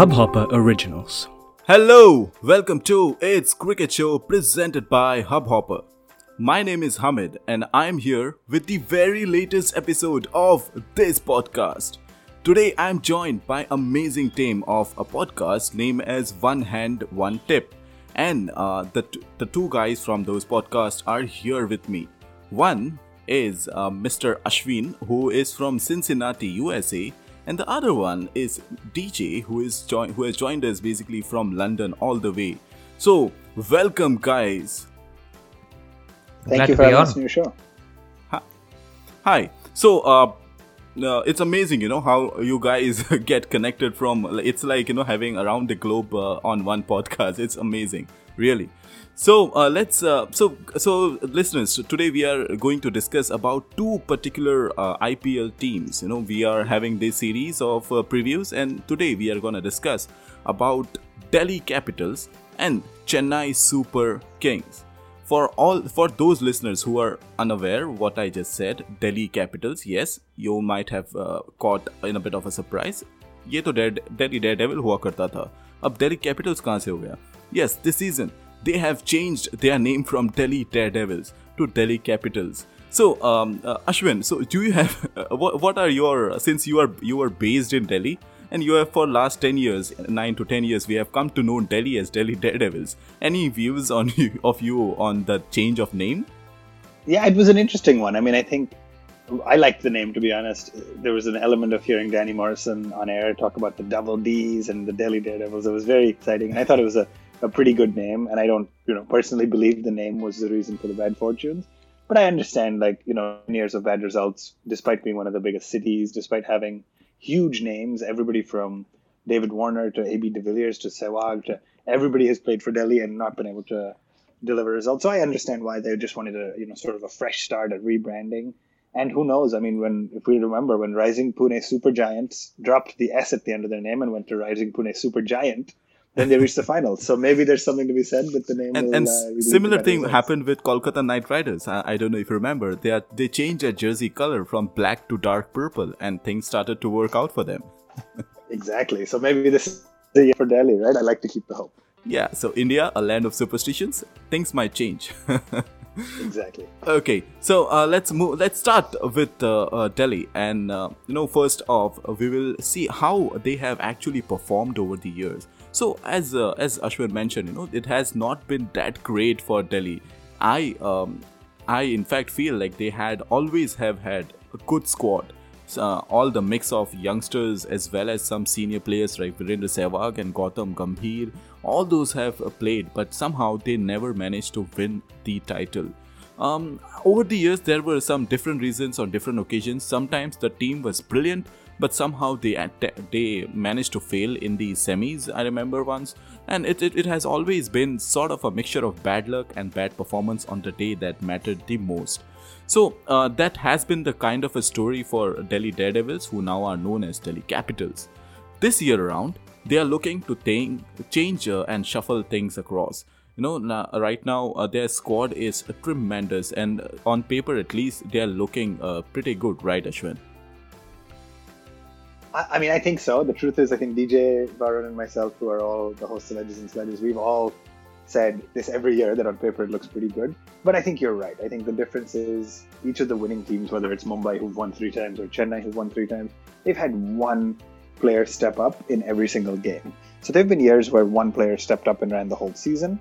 Hubhopper Originals. Hello, welcome to It's Cricket Show presented by Hubhopper. My name is Hamid and I'm here with the very latest episode of this podcast. Today I'm joined by amazing team of a podcast named as One Hand One Tip. And uh, the, t- the two guys from those podcasts are here with me. One is uh, Mr. Ashwin, who is from Cincinnati, USA, and the other one is DJ, who is join- who has joined us basically from London all the way. So, welcome, guys. Thank Glad you for be having us on your show. Hi. So, uh, uh, it's amazing, you know, how you guys get connected from. It's like you know having around the globe uh, on one podcast. It's amazing, really. So uh, let's uh, so so listeners. Today we are going to discuss about two particular uh, IPL teams. You know, we are having this series of uh, previews, and today we are going to discuss about Delhi Capitals and Chennai Super Kings for all for those listeners who are unaware what i just said delhi capitals yes you might have uh, caught in a bit of a surprise ये तो daily dare devil हुआ करता था अब Delhi Capitals कहाँ से हो गया yes this season they have changed their name from Delhi Daredevils to Delhi Capitals. So, um, uh, Ashwin, so do you have uh, what, what are your since you are you are based in Delhi and you have for last ten years, nine to ten years, we have come to know Delhi as Delhi Daredevils. Any views on you, of you on the change of name? Yeah, it was an interesting one. I mean, I think I liked the name to be honest. There was an element of hearing Danny Morrison on air talk about the double D's and the Delhi Daredevils. It was very exciting, and I thought it was a a pretty good name. And I don't, you know, personally believe the name was the reason for the bad fortunes. But I understand, like, you know, years of bad results, despite being one of the biggest cities, despite having huge names, everybody from David Warner to AB de Villiers to Sehwag to everybody has played for Delhi and not been able to deliver results. So I understand why they just wanted a you know sort of a fresh start at rebranding. And who knows? I mean, when if we remember when Rising Pune Super Giants dropped the S at the end of their name and went to Rising Pune Super Giant, then they reached the finals. So maybe there's something to be said with the name. and, will, and uh, similar thing results. happened with kolkata knight riders I, I don't know if you remember they are they changed their jersey color from black to dark purple and things started to work out for them Exactly. So maybe this is the year for Delhi, right? I like to keep the hope. yeah so india a land of superstitions things might change Exactly. Okay, so uh, let's move. Let's start with uh, uh, Delhi, and uh, you know, first off, we will see how they have actually performed over the years. So, as uh, as Ashwin mentioned, you know, it has not been that great for Delhi. I um, I in fact feel like they had always have had a good squad. Uh, all the mix of youngsters as well as some senior players like Virender Sehwag and Gautam Gambhir, all those have uh, played, but somehow they never managed to win the title. Um, over the years, there were some different reasons on different occasions. Sometimes the team was brilliant, but somehow they they managed to fail in the semis. I remember once, and it, it, it has always been sort of a mixture of bad luck and bad performance on the day that mattered the most. So uh, that has been the kind of a story for Delhi Daredevils, who now are known as Delhi Capitals. This year around, they are looking to change uh, and shuffle things across. You know, right now uh, their squad is tremendous, and on paper at least, they are looking uh, pretty good, right, Ashwin? I, I mean, I think so. The truth is, I think DJ, Varun, and myself, who are all the hosts of Edges and Sledges, we've all said this every year that on paper it looks pretty good. But I think you're right. I think the difference is each of the winning teams, whether it's Mumbai who've won three times or Chennai who've won three times, they've had one player step up in every single game. So there have been years where one player stepped up and ran the whole season.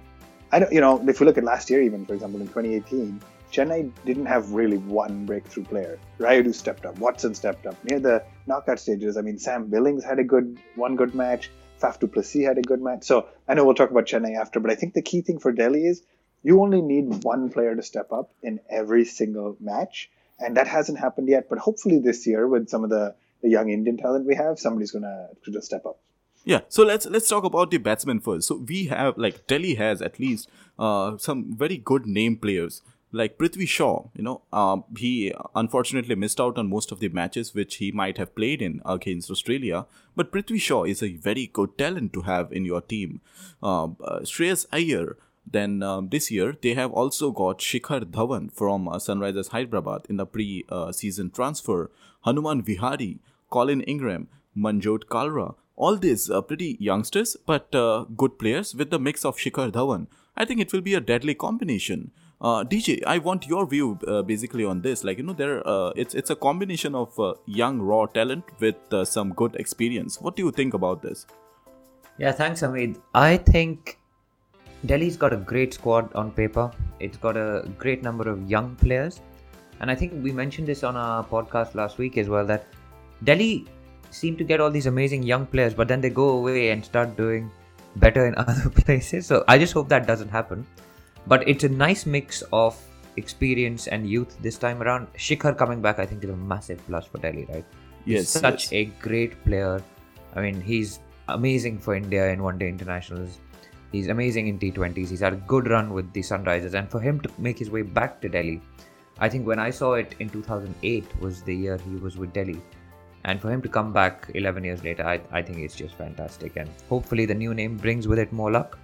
I don't, you know, if we look at last year, even for example, in 2018, Chennai didn't have really one breakthrough player. Rayudu stepped up, Watson stepped up. Near the knockout stages, I mean, Sam Billings had a good one good match. Faf du Plessis had a good match. So I know we'll talk about Chennai after, but I think the key thing for Delhi is you only need one player to step up in every single match, and that hasn't happened yet. But hopefully this year, with some of the, the young Indian talent we have, somebody's gonna to step up. Yeah, so let's let's talk about the batsmen first. So we have like Delhi has at least uh, some very good name players like Prithvi Shaw. You know, um, he unfortunately missed out on most of the matches which he might have played in against Australia. But Prithvi Shaw is a very good talent to have in your team. Um, uh, Shreyas Iyer. Then um, this year they have also got Shikhar Dhawan from uh, Sunrisers Hyderabad in the pre-season transfer. Hanuman Vihari, Colin Ingram, Manjot Kalra. All these are pretty youngsters, but uh, good players with the mix of Shikhar Dhawan. I think it will be a deadly combination. Uh, DJ, I want your view uh, basically on this. Like you know, there uh, it's it's a combination of uh, young raw talent with uh, some good experience. What do you think about this? Yeah, thanks, Amit. I think Delhi's got a great squad on paper. It's got a great number of young players, and I think we mentioned this on our podcast last week as well that Delhi seem to get all these amazing young players, but then they go away and start doing better in other places. So I just hope that doesn't happen. But it's a nice mix of experience and youth this time around. Shikhar coming back, I think, is a massive plus for Delhi, right? Yes, He's such yes. a great player. I mean, he's amazing for India in one day internationals. He's amazing in T20s. He's had a good run with the Sunrisers. And for him to make his way back to Delhi, I think when I saw it in 2008 was the year he was with Delhi. And for him to come back 11 years later, I, I think it's just fantastic. And hopefully the new name brings with it more luck.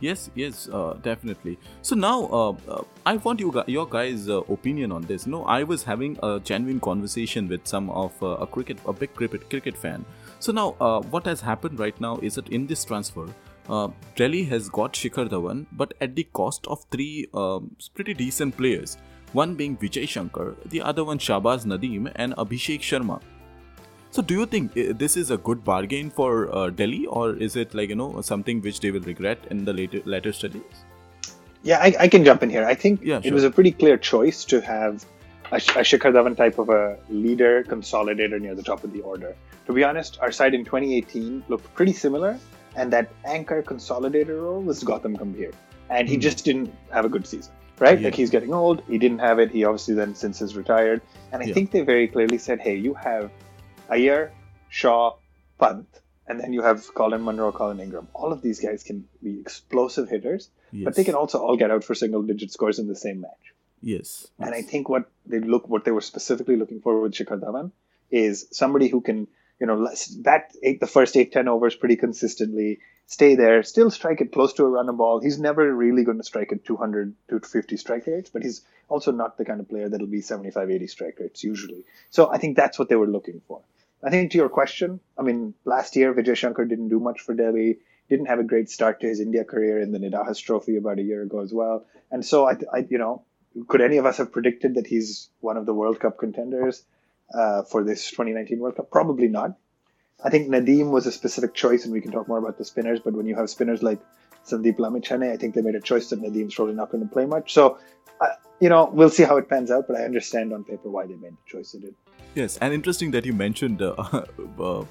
Yes, yes, uh, definitely. So now, uh, uh, I want you, your guys' uh, opinion on this. No, I was having a genuine conversation with some of uh, a cricket, a big cricket cricket fan. So now, what has happened right now is that in this transfer, Delhi has got Shikhar Dhawan, but at the cost of three um, pretty decent players. One being Vijay Shankar, the other one Shahbaz Nadeem, and Abhishek Sharma. So, do you think uh, this is a good bargain for uh, Delhi, or is it like you know something which they will regret in the later later studies? Yeah, I, I can jump in here. I think Yeah, it was a pretty clear choice to have a, a Shikhar Dhawan type of a leader consolidator near the top of the order. To be honest, our side in 2018 looked pretty similar, and that anchor consolidator role was Gautam Gambhir, and he Hmm. just didn't have a good season. Right, Yeah. like he's getting old. He didn't have it. He obviously then since has retired, and I Yeah. think they very clearly said, "Hey, you have Iyer, Shaw, Pant, and then you have Colin Munro, Colin Ingram. All of these guys can be explosive hitters, but they can also all get out for single digit scores in the same match. Yes. And I think what they look, what they were specifically looking for with Shikhar Dhawan is somebody who can, you know, bat eight, the first eight, ten overs pretty consistently, stay there, still strike it close to a run a ball. He's never really going to strike at 200, 250 strike rates, but he's also not the kind of player that'll be 75, 80 strike rates usually. So I think that's what they were looking for. I think to your question, I mean, last year Vijay Shankar didn't do much for Delhi, didn't have a great start to his India career in the Nidahas Trophy about a year ago as well. And so I, I you know, could any of us have predicted that he's one of the World Cup contenders uh, for this 2019 World Cup? Probably not. I think Nadeem was a specific choice, and we can talk more about the spinners. But when you have spinners like Sandeep Lamichhane, I think they made a choice that Nadeem's probably not going to play much. So, you know, we'll see how it pans out. But I understand on paper why they made the choice they did. Yes, and interesting that you mentioned uh, uh,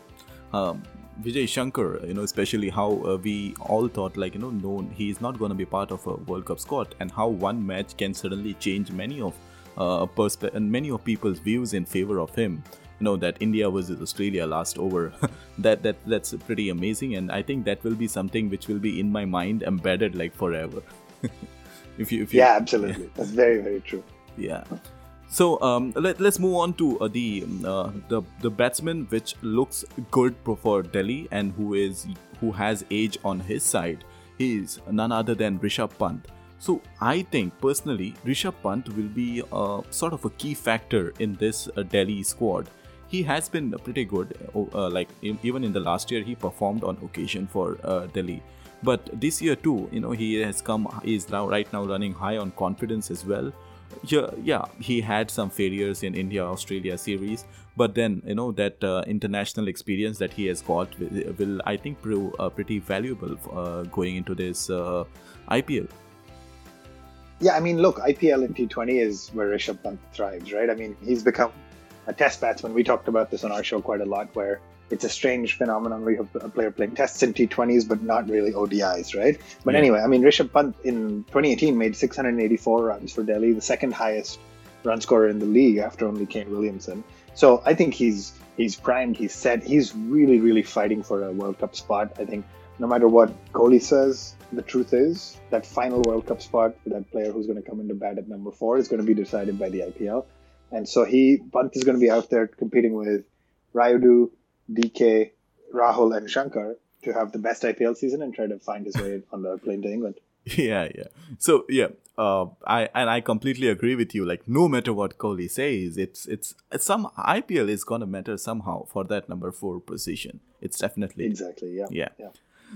um, Vijay Shankar. You know, especially how uh, we all thought, like you know, no, he is not going to be part of a World Cup squad, and how one match can suddenly change many of uh, perspe- and many of people's views in favor of him. You know that India versus Australia last over. that that that's pretty amazing, and I think that will be something which will be in my mind embedded like forever. if you if you Yeah, absolutely. That's very, very true. yeah. So um, let, let's move on to uh, the uh, the the batsman which looks good for Delhi and who is who has age on his side. He is none other than Rishabh Pant. So I think personally Rishabh Pant will be uh, sort of a key factor in this uh, Delhi squad. He has been pretty good. Uh, like even in the last year, he performed on occasion for uh, Delhi. But this year too, you know, he has come. Is now right now running high on confidence as well yeah, yeah, he had some failures in India Australia series, but then you know that uh, international experience that he has got will, I think prove uh, pretty valuable uh, going into this uh, IPL. Yeah, I mean, look, IPL and T20 is where Rishabh Pant thrives, right? I mean, he's become a test batsman. We talked about this on our show quite a lot, where it's a strange phenomenon where you have a player playing tests and T20s, but not really ODIs, right? But Yeah. anyway, I mean, Rishabh Pant in 2018 made 684 runs for Delhi, the second highest run scorer in the league after only Kane Williamson. So I think he's he's primed, he's set, he's really, really fighting for a World Cup spot. I think no matter what Kohli says, the truth is that final World Cup spot for that player who's going to come into bat at number four is going to be decided by the IPL. And so he, Pant is going to be out there competing with Rayudu, DK, Rahul, and Shankar to have the best IPL season and try to find his way on the plane to England. yeah, yeah. So yeah, uh, I and I completely agree with you. Like no matter what Kohli says, it's it's, some IPL is gonna matter somehow for that number four position. It's definitely Exactly. Yeah. Yeah. Yeah.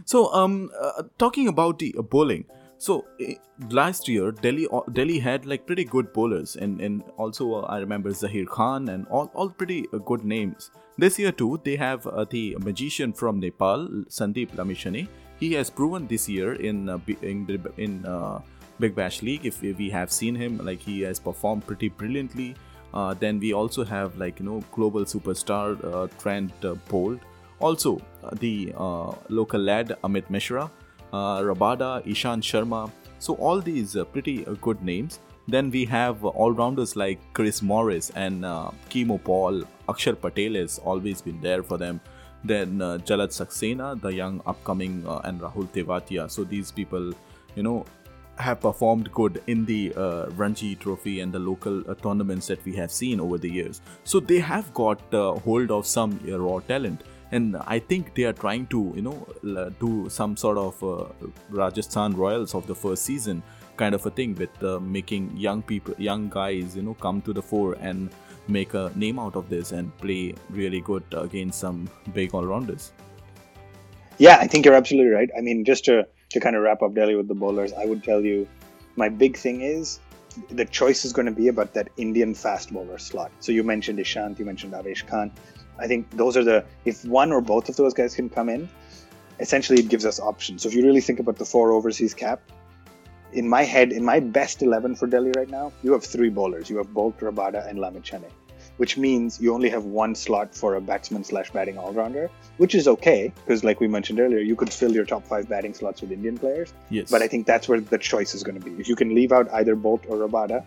So, um, uh, talking about the uh, bowling. So eh, last year, Delhi uh, Delhi had like pretty good bowlers, and and also uh, I remember Zaheer Khan and all all pretty uh, good names. This year too, they have uh, the magician from Nepal, Sandeep Lamichhane. He has proven this year in uh, in in uh, Big Bash League. If we have seen him, like he has performed pretty brilliantly. Then we also have like you know global superstar Trent Boult. Also, the local lad Amit Mishra, Rabada, Ishant Sharma. So all these uh, pretty uh, good names. Then we have all rounders like Chris Morris and uh, Keemo Paul. Akshar Patel has always been there for them. Then uh, Jalaj Saxena, the young upcoming, uh, and Rahul Tewatia. So these people, you know, have performed good in the uh, Ranji Trophy and the local uh, tournaments that we have seen over the years. So they have got uh, hold of some uh, raw talent, and I think they are trying to, you know, do some sort of uh, Rajasthan Royals of the first season kind of a thing with uh, making young people, young guys, you know, come to the fore and make a name out of this and play really good against some big all-rounders. Yeah, I think you're absolutely right. I mean, just to, to kind of wrap up Delhi with the bowlers, I would tell you my big thing is the choice is going to be about that Indian fast bowler slot. So you mentioned Ishant, you mentioned Avesh Khan. I think those are the, if one or both of those guys can come in, essentially it gives us options. So if you really think about the four overseas cap, in my head, in my best 11 for Delhi right now, you have three bowlers. You have Boult, Rabada, and Lamichhane, which means you only have one slot for a batsman slash batting all rounder, which is okay because, like we mentioned earlier, you could fill your top five batting slots with Indian players. Yes. But I think that's where the choice is going to be. If you can leave out either Boult or Rabada,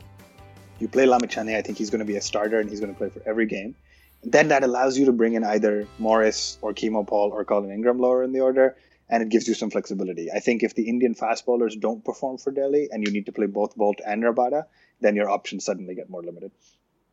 you play Lamichhane, I think he's going to be a starter and he's going to play for every game. Then that allows you to bring in either Morris or Keemo Paul or Colin Ingram lower in the order, and it gives you some flexibility. I think if the Indian fast bowlers don't perform for Delhi and you need to play both Boult and Rabada, then your options suddenly get more limited.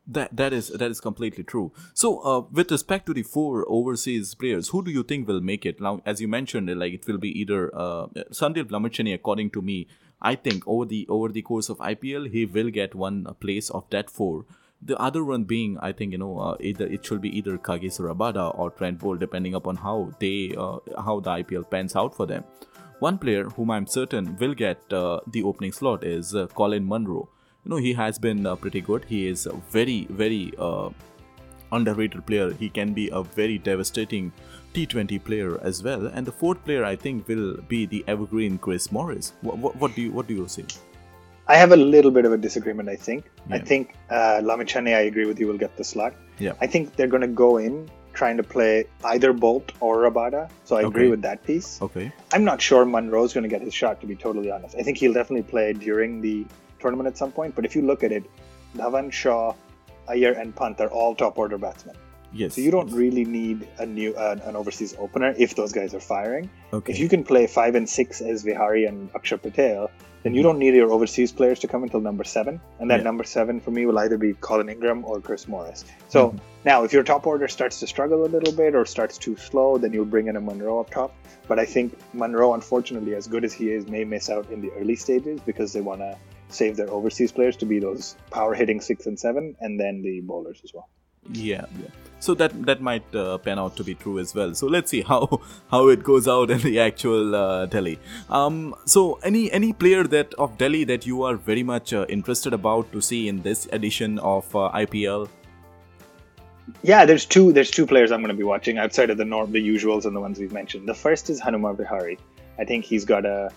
That that is that is completely true. So, uh, with respect to the four overseas players, who do you think will make it? Now, as you mentioned, like it will be either uh, Lamichhane. According to me, I think over the over the course of IPL, he will get one place of that four. The other one being, I think you know, uh, either it should be either Kagis Rabada or Trent Boult, depending upon how they uh, how the IPL pans out for them. One player whom I'm certain will get uh, the opening slot is uh, Colin Munro. You know, he has been uh, pretty good. He is a very, very uh, underrated player. He can be a very devastating T20 player as well. And the fourth player, I think, will be the evergreen Chris Morris. What, what, what do you what do you say? I have a little bit of a disagreement, I think. I think uh, Lamichhane, I agree with you, will get the slot. Yeah. I think they're going to go in trying to play either Boult or Rabada. So I agree with that piece. Okay. I'm not sure Munro's going to get his shot, to be totally honest. I think he'll definitely play during the tournament at some point. But if you look at it, Dhawan, Shaw, Iyer, and Pant are all top order batsmen. Yes. So you don't really need a new uh, an overseas opener if those guys are firing. Okay. If you can play five and six as Vihari and Akshar Patel, then you don't need your overseas players to come until number seven. And that Yeah. number seven for me will either be Colin Ingram or Chris Morris. So Mhm. now, if your top order starts to struggle a little bit or starts too slow, then you'll bring in a Munro up top. But I think Munro, unfortunately, as good as he is, may miss out in the early stages because they want to save their overseas players to be those power hitting six and seven, and then the bowlers as well. Yeah, yeah. So that that might uh, pan out to be true as well. So let's see how how it goes out in the actual uh, Delhi. Um, so any any player that of Delhi that you are very much uh, interested about to see in this edition of uh, IPL? Yeah, there's two. There's two players I'm going to be watching outside of the norm, the usuals, and the ones we've mentioned. The first is Hanuma Vihari. I think he's got a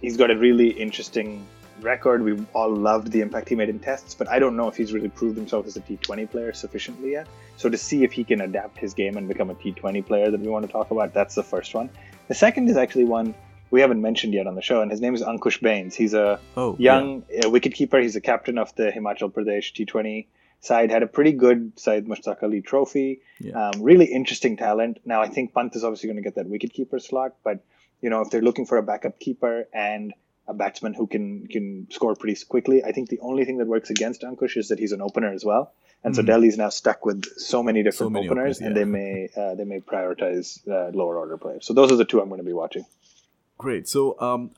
he's got a really interesting record. We've all loved the impact he made in tests, but I don't know if he's really proved himself as a T20 player sufficiently yet. So to see if he can adapt his game and become a T20 player that we want to talk about, that's the first one. The second is actually one we haven't mentioned yet on the show, and his name is Ankush Bains. He's a Oh, young uh, wicketkeeper. He's a captain of the Himachal Pradesh T20 side. Had a pretty good Syed Mushtaq Ali Trophy. Yeah. Um, really interesting talent. Now I think Pant is obviously going to get that wicketkeeper slot, but you know if they're looking for a backup keeper and a batsman who can can score pretty quickly, I think the only thing that works against Ankush is that he's an opener as well. And so Mhm. Delhi's now stuck with so many different many openers, openers, and they may uh, they may prioritize uh, lower order players. So those are the two I'm going to be watching. Great. So, um,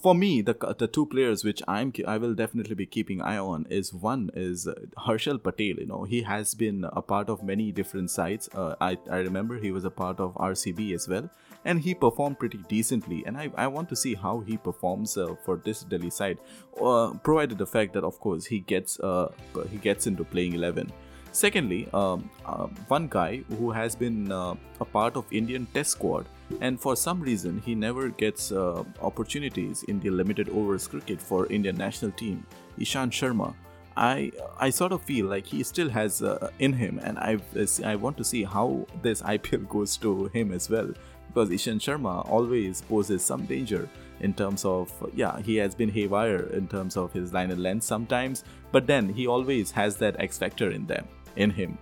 for me, the the two players which I'm I will definitely be keeping eye on is one is uh, Harshal Patel. You know, he has been a part of many different sides. Uh, I I remember he was a part of RCB as well, and he performed pretty decently. And I, I want to see how he performs uh, for this Delhi side, uh, provided the fact that of course he gets uh, he gets into playing eleven. Secondly, um, uh, one guy who has been uh, a part of Indian Test squad, and for some reason he never gets uh, opportunities in the limited overs cricket for Indian national team, Ishant Sharma. I I sort of feel like he still has uh, in him, and I I want to see how this IPL goes to him as well, because Ishant Sharma always poses some danger in terms of yeah he has been haywire in terms of his line and length sometimes, but then he always has that X factor in them in him.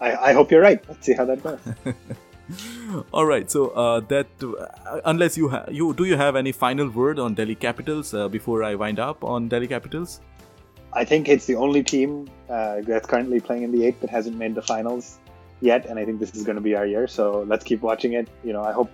I, I hope you're right. Let's see how that goes. All right. So uh, that uh, unless you have you do you have any final word on Delhi Capitals uh, before I wind up on Delhi Capitals? I think it's the only team uh, that's currently playing in the eight that hasn't made the finals yet, and I think this is going to be our year. So let's keep watching it. You know, I hope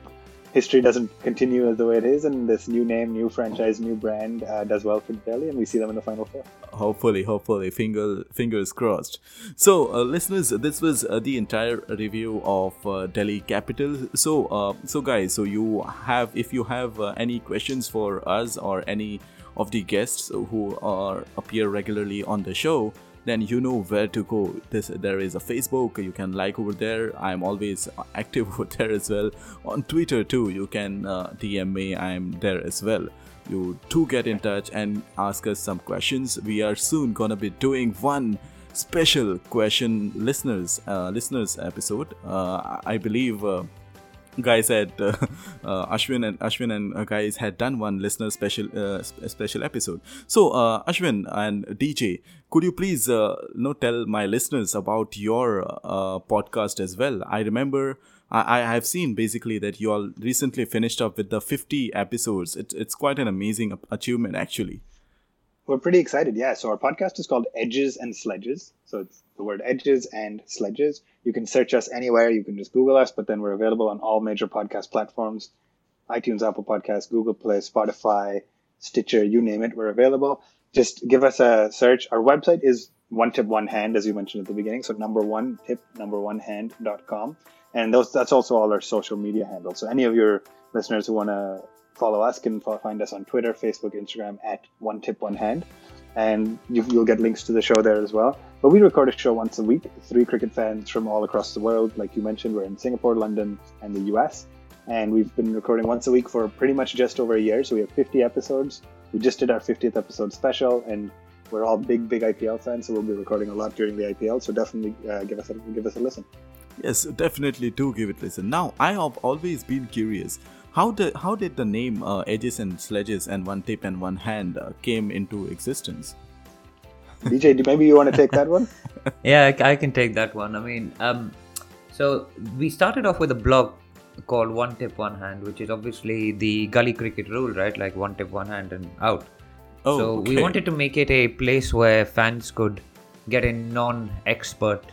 history doesn't continue as the way it is, and this new name, new franchise, new brand uh, does well for Delhi, and we see them in the final four. Hopefully, hopefully, finger fingers crossed. So, uh, listeners, this was uh, the entire review of uh, Delhi Capital. So, uh, so guys, so you have, if you have uh, any questions for us or any of the guests who are appear regularly on the show then you know where to go. This there is a facebook you can like over there. I'm always active over there as well. On twitter too you can uh, dm me i'm there as well. You do get in touch and ask us some questions. We are soon gonna be doing one special question listeners uh, listeners episode. Uh, i believe uh, guys had uh, uh, Ashwin and Ashwin and guys had done one listener special uh, special episode. So Ashwin and DJ, could you please you know tell my listeners about your podcast as well? I remember. I, I have seen basically that you all recently finished up with the 50 episodes. It's it's quite an amazing achievement, actually. We're pretty excited, yeah. So our podcast is called Edges and Sledges. So it's the word edges and sledges. You can search us anywhere. You can just Google us, but then we're available on all major podcast platforms iTunes, Apple Podcasts, Google Play, Spotify, Stitcher, you name it. We're available. Just give us a search. Our website is one tip, one hand, as you mentioned at the beginning. So number one tip, number one hand.com. And those, that's also all our social media handles. So any of your listeners who want to follow us can find us on Twitter, Facebook, Instagram at one tip, one hand and you, will get links to the show there as well. But we record a show once a week. Three cricket fans from all across the world, like you mentioned, we're in Singapore, London, and the US. And we've been recording once a week for pretty much just over a year. So we have 50 episodes. We just did our 50th episode special, and we're all big, big IPL fans. So we'll be recording a lot during the IPL. So definitely uh, give us a, give us a listen. Yes, definitely do give it a listen. Now, I have always been curious how did how did the name uh, Edges and Sledges and One Tip and One Hand uh, came into existence? DJ, maybe you want to take that one? yeah, I, I, can take that one. I mean, um, so we started off with a blog called One Tip One Hand, which is obviously the gully cricket rule, right? Like one tip, one hand, and out. Oh, so okay. we wanted to make it a place where fans could get a non-expert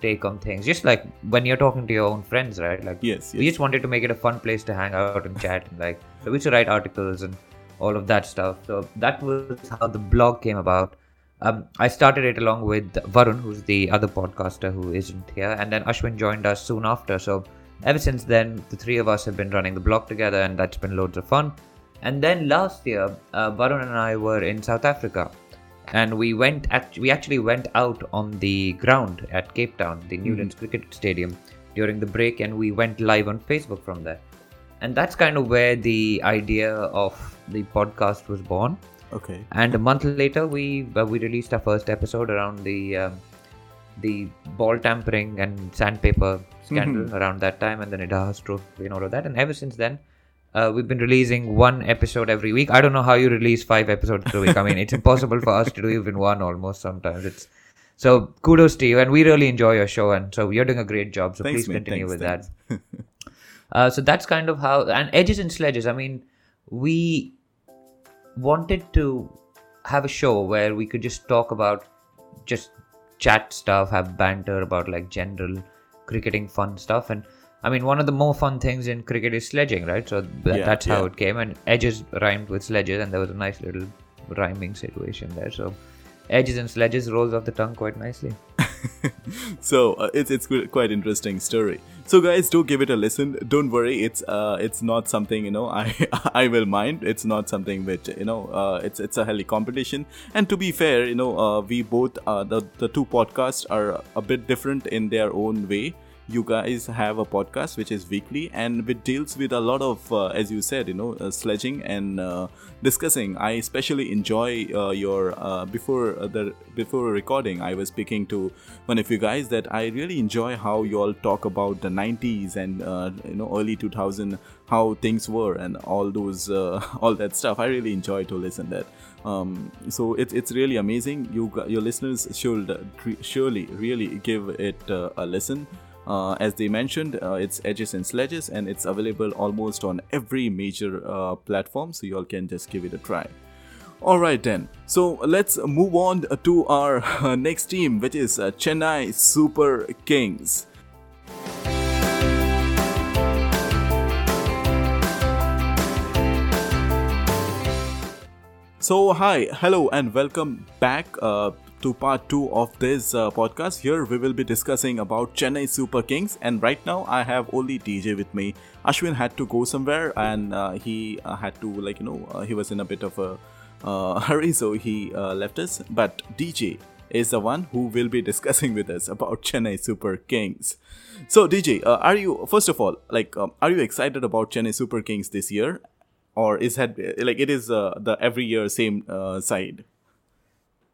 take on things. Just like when you're talking to your own friends, right? Like yes, yes. we just wanted to make it a fun place to hang out and chat and like so we used to write articles and all of that stuff. So that was how the blog came about. Um, I started it along with Varun, who's the other podcaster who isn't here, and then Ashwin joined us soon after. So ever since then, the three of us have been running the blog together, and that's been loads of fun. And then last year, uh, Varun and I were in South Africa and we went act- we actually went out on the ground at Cape Town, the Newlands mm-hmm. Cricket Stadium during the break, and we went live on Facebook from there. And that's kind of where the idea of the podcast was born. Okay. And a month later, we uh, we released our first episode around the um, the ball tampering and sandpaper scandal mm-hmm. around that time, and then Nidahas Trophy and all of that. And ever since then, uh, we've been releasing one episode every week. I don't know how you release five episodes per week. I mean, it's impossible for us to do even one almost sometimes. It's so kudos to you, and we really enjoy your show, and so you're doing a great job. So thanks, please continue thanks, with thanks. that. uh, so that's kind of how and edges and sledges. I mean, we wanted to have a show where we could just talk about just chat stuff, have banter about like general cricketing fun stuff, and I mean, one of the more fun things in cricket is sledging, right? So th- Yeah, that's how yeah. it came. And edges rhymed with sledges, and there was a nice little rhyming situation there. So edges and sledges rolls off the tongue quite nicely. so uh, it's it's quite interesting story. So guys, do give it a listen. Don't worry, it's uh it's not something you know I I will mind. It's not something which you know uh, it's it's a healthy competition. And to be fair, you know uh, we both uh, the the two podcasts are a bit different in their own way. You guys have a podcast which is weekly and which deals with a lot of, uh, as you said, you know, uh, sledging and uh, discussing. I especially enjoy uh, your uh, before the before recording. I was speaking to one of you guys that I really enjoy how you all talk about the 90s and you know early 2000 how things were and all those all that stuff. I really enjoy to listen that. Um, so it's it's really amazing. You your listeners should surely really give it uh, a listen. Uh, as they mentioned, uh, it's Edges and Sledges, and it's available almost on every major uh, platform, so you all can just give it a try. All right, then. So let's move on to our uh, next team, which is uh, Chennai Super Kings. So, hi, hello, and welcome back uh, to part two of this uh, podcast. Here we will be discussing about Chennai Super Kings, and right now I have only DJ with me. Ashwin had to go somewhere, and uh, he uh, had to, like, you know, uh, he was in a bit of a uh, hurry, so he uh, left us. But DJ is the one who will be discussing with us about Chennai Super Kings. So, DJ, are you, first of all, like, um, are you excited about Chennai Super Kings this year? Or is that like it is the every year same side?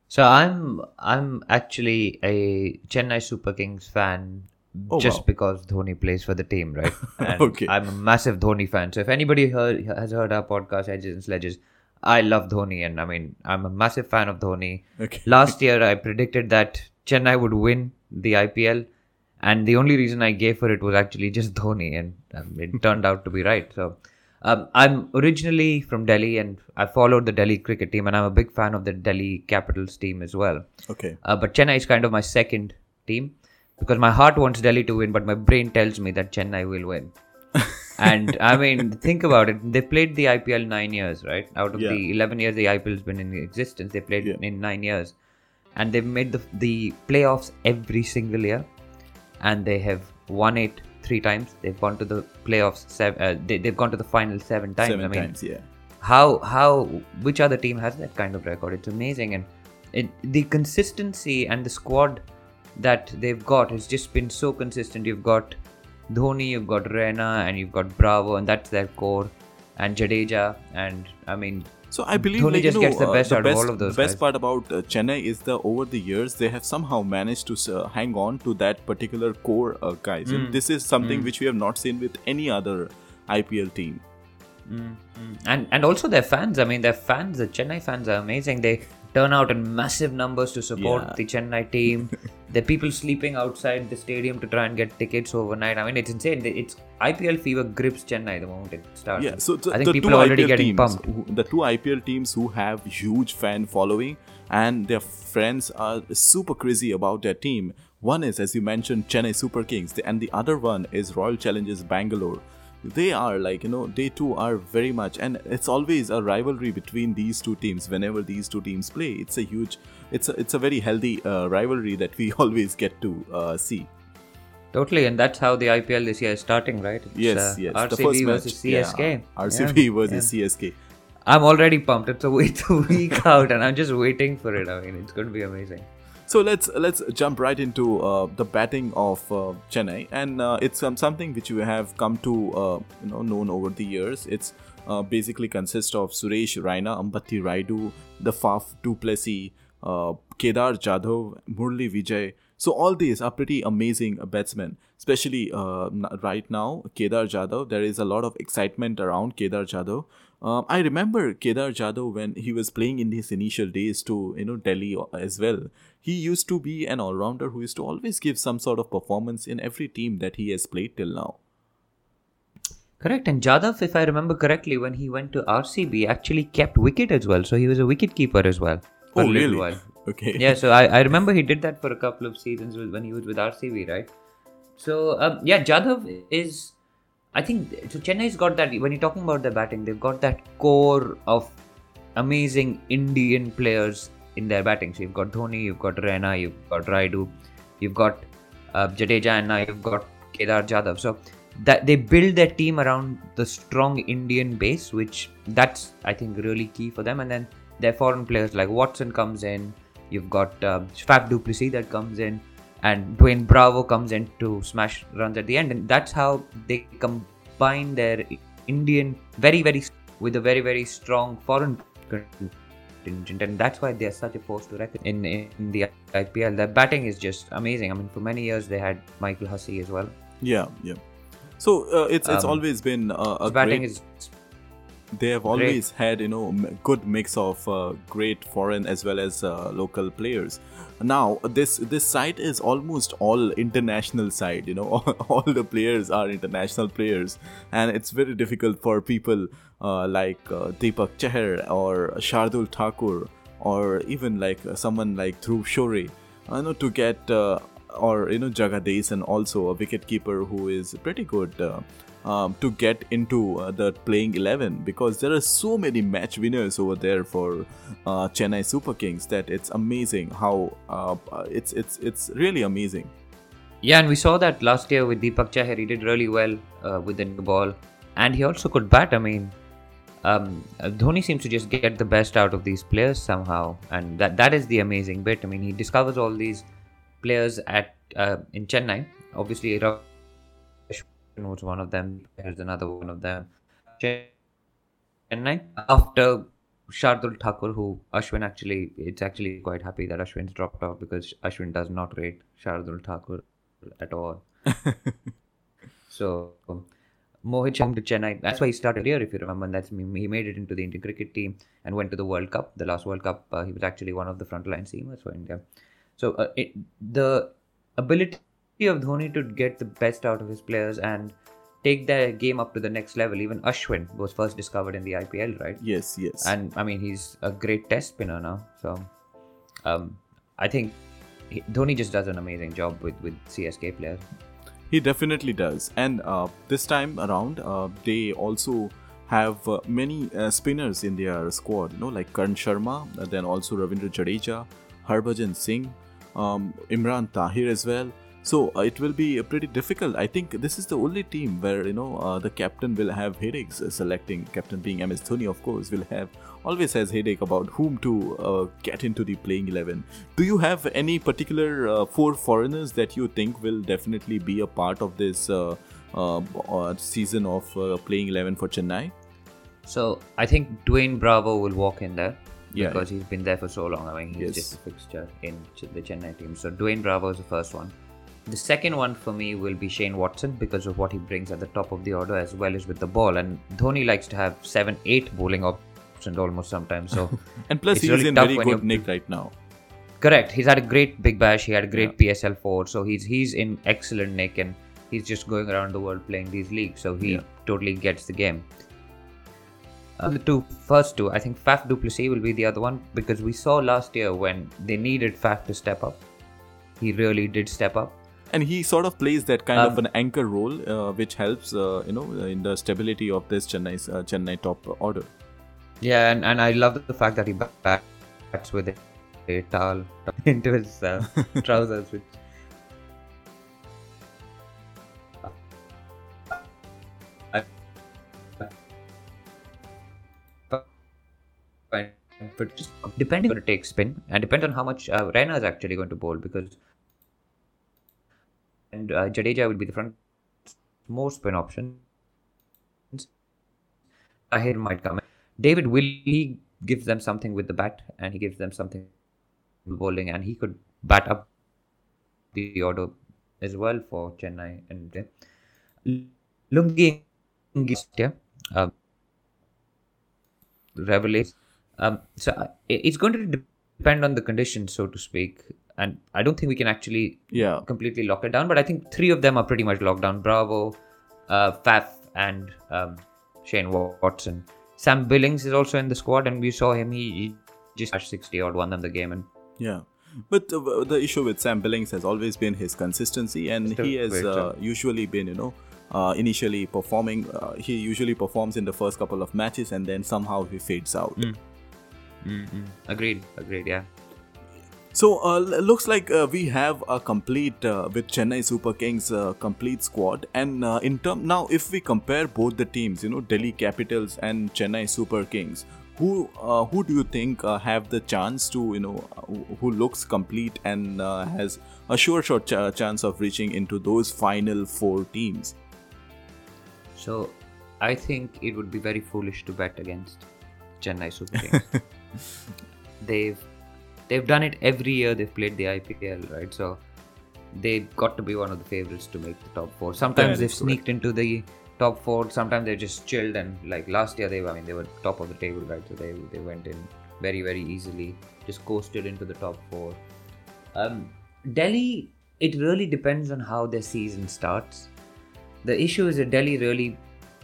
So I'm I'm actually a Chennai Super Kings fan Oh, just wow. because Dhoni plays for the team, right? And Okay. I'm a massive Dhoni fan. So if anybody heard, has heard our podcast Edges and Sledges, I love Dhoni, and I mean I'm a massive fan of Dhoni. Okay. Last year I predicted that Chennai would win the IPL, and the only reason I gave for it was actually just Dhoni, and um, it turned out to be right. So. Um, I'm originally from Delhi and I followed the Delhi cricket team and I'm a big fan of the Delhi Capitals team as well. Okay. Uh, but Chennai is kind of my second team because my heart wants Delhi to win, but my brain tells me that Chennai will win. and I mean, think about it. They played the IPL nine years, right? Out of Yeah. the 11 years the IPL has been in existence, they played Yeah. in nine years. And they've made the, the playoffs every single year. And they have won it three times. They've gone to the playoffs, seven, uh, they, they've gone to the final seven times. Seven I mean, times, yeah. how how which other team has that kind of record it's amazing and it, the consistency and the squad that they've got has just been so consistent you've got dhoni you've got Raina, and you've got bravo and that's their core and jadeja and i mean So I believe Dhoni like, just you know, gets the uh, best the out of all of those The best guys. part about uh, Chennai is that over the years they have somehow managed to uh, hang on to that particular core uh, guys. Hmm. And this is something which we have not seen with any other IPL team. and and also their fans i mean their fans the chennai fans are amazing they turn out in massive numbers to support Yeah. the chennai team the people sleeping outside the stadium to try and get tickets overnight i mean it's insane it's ipl fever grips chennai the moment it starts Yeah, so the, i think people two are already IPL getting teams, pumped who- the two IPL teams who have huge fan following and their friends are super crazy about their team. One is, as you mentioned, Chennai Super Kings, and the other one is Royal Challengers Bangalore. They are like you know they too are very much, and it's always a rivalry between these two teams. Whenever these two teams play, it's a huge, it's a it's a very healthy uh, rivalry that we always get to uh, see. totally and that's how the ipl this year is starting right it's, Yes, uh, yes. rcb the first match, versus csk yeah, RCB Yeah, versus yeah. CSK. i'm already pumped it's a week, it's a week out and i'm just waiting for it i mean it's going to be amazing So let's let's jump right into uh, the batting of uh, Chennai, and uh, it's um, something which we have come to uh, you know known over the years. It's uh, basically consists of Suresh Raina, Ambati Rayudu, the Faf du Plessis, uh, Kedar Jadhav, Murli Vijay. So all these are pretty amazing batsmen, especially right now. Kedar Jadhav, there is a lot of excitement around Kedar Jadhav. Um, I remember Kedar Jadhav when he was playing in his initial days to you know Delhi as well. He used to be an all-rounder who used to always give some sort of performance in every team that he has played till now. Correct. And Jadhav, if I remember correctly, when he went to RCB, actually kept wicket as well. So he was a wicket keeper as well. For Oh, really? While. Okay. Yeah, so I, I remember he did that for a couple of seasons when he was with RCB, right? So um, yeah, Jadhav is. I think so. Chennai's got that. When you're talking about their batting, they've got that core of amazing Indian players in their batting. So you've got Dhoni, you've got Raina, you've got Rayudu, you've got uh, Jadeja, and now you've got Kedar Jadhav. So that they build their team around the strong Indian base, which that's I think really key for them. And then their foreign players like Watson comes in. You've got um, Faf du that comes in, and Dwayne Bravo comes in to smash runs at the end, and that's how they combine their Indian very very with a very very strong foreign contingent, and that's why they're such a force to reckon in in the IPL. Their batting is just amazing. I mean, for many years they had Michael Hussey as well. Yeah, yeah. So uh, it's it's Um, always been uh, a batting great. is they have always had you know good mix of uh, great foreign as well as uh, local players. Now this this side is almost all international side you know all the players are international players. And it's very difficult for people uh, like uh, deepak chahar or shardul thakur or even like uh, someone like dhruv Shorey uh, you know to get uh, or you know Jagadeesan also a wicket keeper who is pretty good uh, um, to get into uh, the playing 11 because there are so many match winners over there for uh, Chennai Super Kings that it's amazing how uh, it's it's it's really amazing. Yeah, and we saw that last year with Deepak Chahar. He did really well uh, with the new ball, and he also could bat. I mean, um, uh, Dhoni seems to just get the best out of these players somehow, and that that is the amazing bit. I mean, he discovers all these players at uh, in Chennai. Obviously, Was one of them. There's another one of them. Chennai after Shardul Thakur, who Ashwin actually, it's actually quite happy that Ashwin's dropped off because Ashwin does not rate Shardul Thakur at all. so Mohit came to Chennai. That's why he started here, if you remember. And that's he made it into the Indian cricket team and went to the World Cup. The last World Cup, uh, he was actually one of the frontline seamers for India. So uh, it, the ability of Dhoni to get the best out of his players and take their game up to the next level. Even Ashwin was first discovered in the IPL, right? Yes, yes. And I mean, he's a great test spinner now. So um, I think Dhoni just does an amazing job with, with CSK players. He definitely does. And uh, this time around, uh, they also have uh, many uh, spinners in their squad, you know, like Karan Sharma, then also Ravindra Jadeja, Harbhajan Singh, um, Imran Tahir as well. So uh, it will be uh, pretty difficult. I think this is the only team where you know uh, the captain will have headaches uh, selecting. Captain being MS Dhoni, of course, will have always has headache about whom to uh, get into the playing eleven. Do you have any particular uh, four foreigners that you think will definitely be a part of this uh, uh, uh, season of uh, playing eleven for Chennai? So I think Dwayne Bravo will walk in there Yeah, because he's been there for so long. I mean, he's Yes. just a fixture in the Chennai team. So Dwayne Bravo is the first one. The second one for me will be Shane Watson because of what he brings at the top of the order as well as with the ball. And Dhoni likes to have seven, eight bowling options almost sometimes. So And plus, he's really in very good nick right now. Correct. He's had a great Big Bash. He had a great PSL four, so he's he's in excellent nick, and he's just going around the world playing these leagues. So he Yeah. totally gets the game. Uh, the two first two, I think Faf du Plessis will be the other one because we saw last year when they needed Faf to step up, he really did step up. And he sort of plays that kind of Um, an anchor role, uh, which helps, uh, you know, in the stability of this Chennai uh, Chennai top order. Yeah, and, and I love the fact that he ba- bats with a, a towel into his uh, trousers, which But just depending on the take spin and depend on how much uh, Raina is actually going to bowl because and uh, Jadeja will be the front more spin options. Tahir might come. David will he gives them something with the bat and he gives them something bowling and he could bat up the order as well for Chennai and uh, Lungi yeah, um, revelation. Um, so uh, it's going to depend on the conditions, so to speak. And I don't think we can actually Yeah, completely lock it down, but I think three of them are pretty much locked down. Bravo, uh, Faf, and um, Shane Watson. Sam Billings is also in the squad, and we saw him. He, he just 60 odd, won them the game. And yeah. But uh, the issue with Sam Billings has always been his consistency, and he has uh, usually been, you know, uh, initially performing. Uh, he usually performs in the first couple of matches, and then somehow he fades out. Mm-mm. Agreed. Agreed. Yeah. So uh, looks like uh, we have a complete uh, with Chennai Super Kings uh, complete squad. And uh, in term now, if we compare both the teams, you know, Delhi Capitals and Chennai Super Kings, who uh, who do you think uh, have the chance to you know who- looks complete and uh, has a sure shot ch- chance of reaching into those final four teams? So, I think it would be very foolish to bet against Chennai Super Kings. they've they've done it every year. They've played the IPL, right? So they've got to be one of the favorites to make the top four. Sometimes That they've sneaked into the top four. Sometimes they're just chilled and like last year they were. I mean, they were top of the table, right? So they they went in very very easily, just coasted into the top four. Um, Delhi, it really depends on how their season starts. The issue is that Delhi really,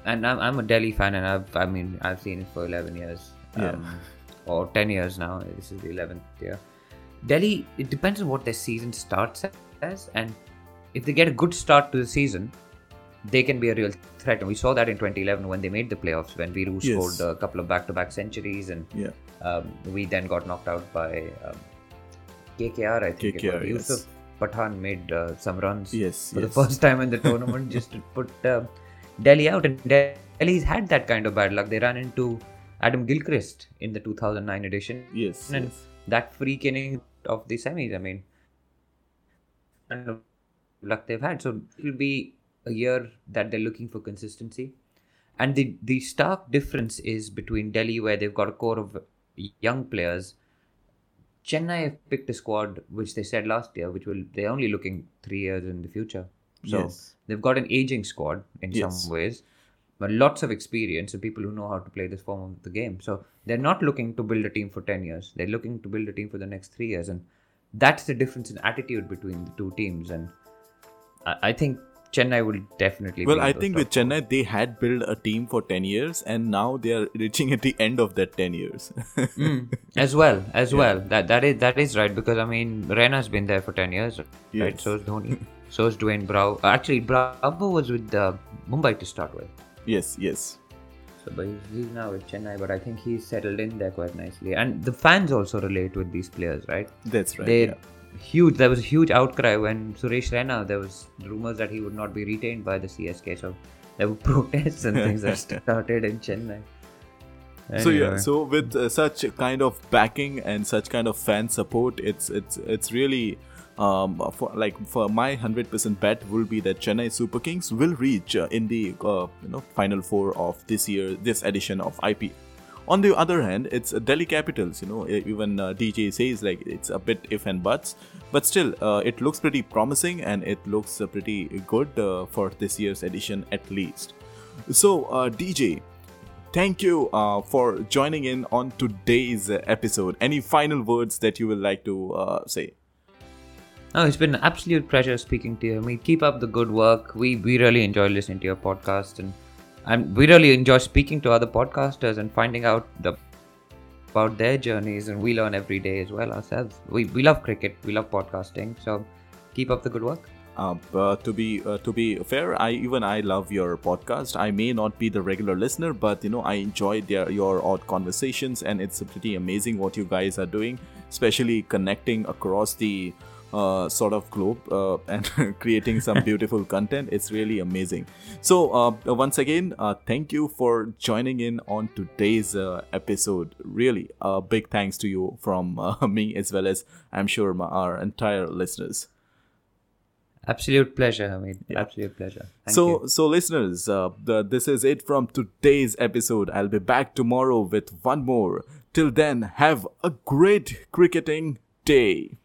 and I'm, I'm a Delhi fan, and I've I mean I've seen it for 11 years, Yeah. um, or 10 years now. This is the 11th year. Delhi, it depends on what their season starts as, and if they get a good start to the season, they can be a real threat. And we saw that in 2011 when they made the playoffs, when Viru Yes. scored a couple of back-to-back centuries, and Yeah. um, we then got knocked out by um, KKR. I think it KKR, was. yes. Yusuf Pathan made uh, some runs Yes, for the first time in the tournament just to put uh, Delhi out. And Delhi's had that kind of bad luck. They ran into Adam Gilchrist in the 2009 edition. Yes, And yes. that freak inning of the semis, I mean, and luck they've had. So it'll be a year that they're looking for consistency. And the, the stark difference is between Delhi, where they've got a core of young players. Chennai have picked a squad, which they said last year, which will they're only looking three years in the future. So Yes. they've got an aging squad in Yes. some ways, but lots of experience and people who know how to play this form of the game. So they're not looking to build a team for 10 years. They're looking to build a team for the next three years. And that's the difference in attitude between the two teams. And I, I think Chennai will definitely Well, I think with Chennai, they had built a team for 10 years and now they are reaching at the end of that 10 years. Mm, as well, as well. That that is that is right because I mean Raina's been there for ten years, right? Yes. So is Dhoni, so is Dwayne Bravo. Actually, Bravo was with uh, Mumbai to start with. Yes, yes. So, but he's, he's now with Chennai. But I think he's settled in there quite nicely, and the fans also relate with these players, right? That's right. They're yeah. huge. There was a huge outcry when Suresh Raina. There was rumors that he would not be retained by the CSK. So there were protests and things that started in Chennai. So yeah, so with uh, such kind of backing and such kind of fan support, it's it's it's really um, for like for my hundred percent bet will be that Chennai Super Kings will reach uh, in the uh, you know final four of this year this edition of IP. On the other hand, it's Delhi Capitals. You know, even uh, DJ says like it's a bit if and buts, but still, uh, it looks pretty promising and it looks uh, pretty good uh, for this year's edition at least. So, uh, DJ, thank you uh, for joining in on today's episode. Any final words that you would like to say? No, it's been an absolute pleasure speaking to you. I mean, keep up the good work. We we really enjoy listening to your podcast, and and we really enjoy speaking to other podcasters and finding out the about their journeys. And we learn every day as well ourselves. We we love cricket. We love podcasting. So keep up the good work. Uh, uh, to be uh, to be fair, I even I love your podcast. I may not be the regular listener, but you know I enjoy their your odd conversations, and it's pretty amazing what you guys are doing, especially connecting across the uh, sort of globe uh, and creating some beautiful content. It's really amazing. So uh, once again, uh, thank you for joining in on today's uh, episode. Really, a big thanks to you from uh, me as well as I'm sure my, our entire listeners. Absolute pleasure. I mean, absolute pleasure. Thank so you. so listeners uh, the, this is it from today's episode i'll be back tomorrow with one more till then have a great cricketing day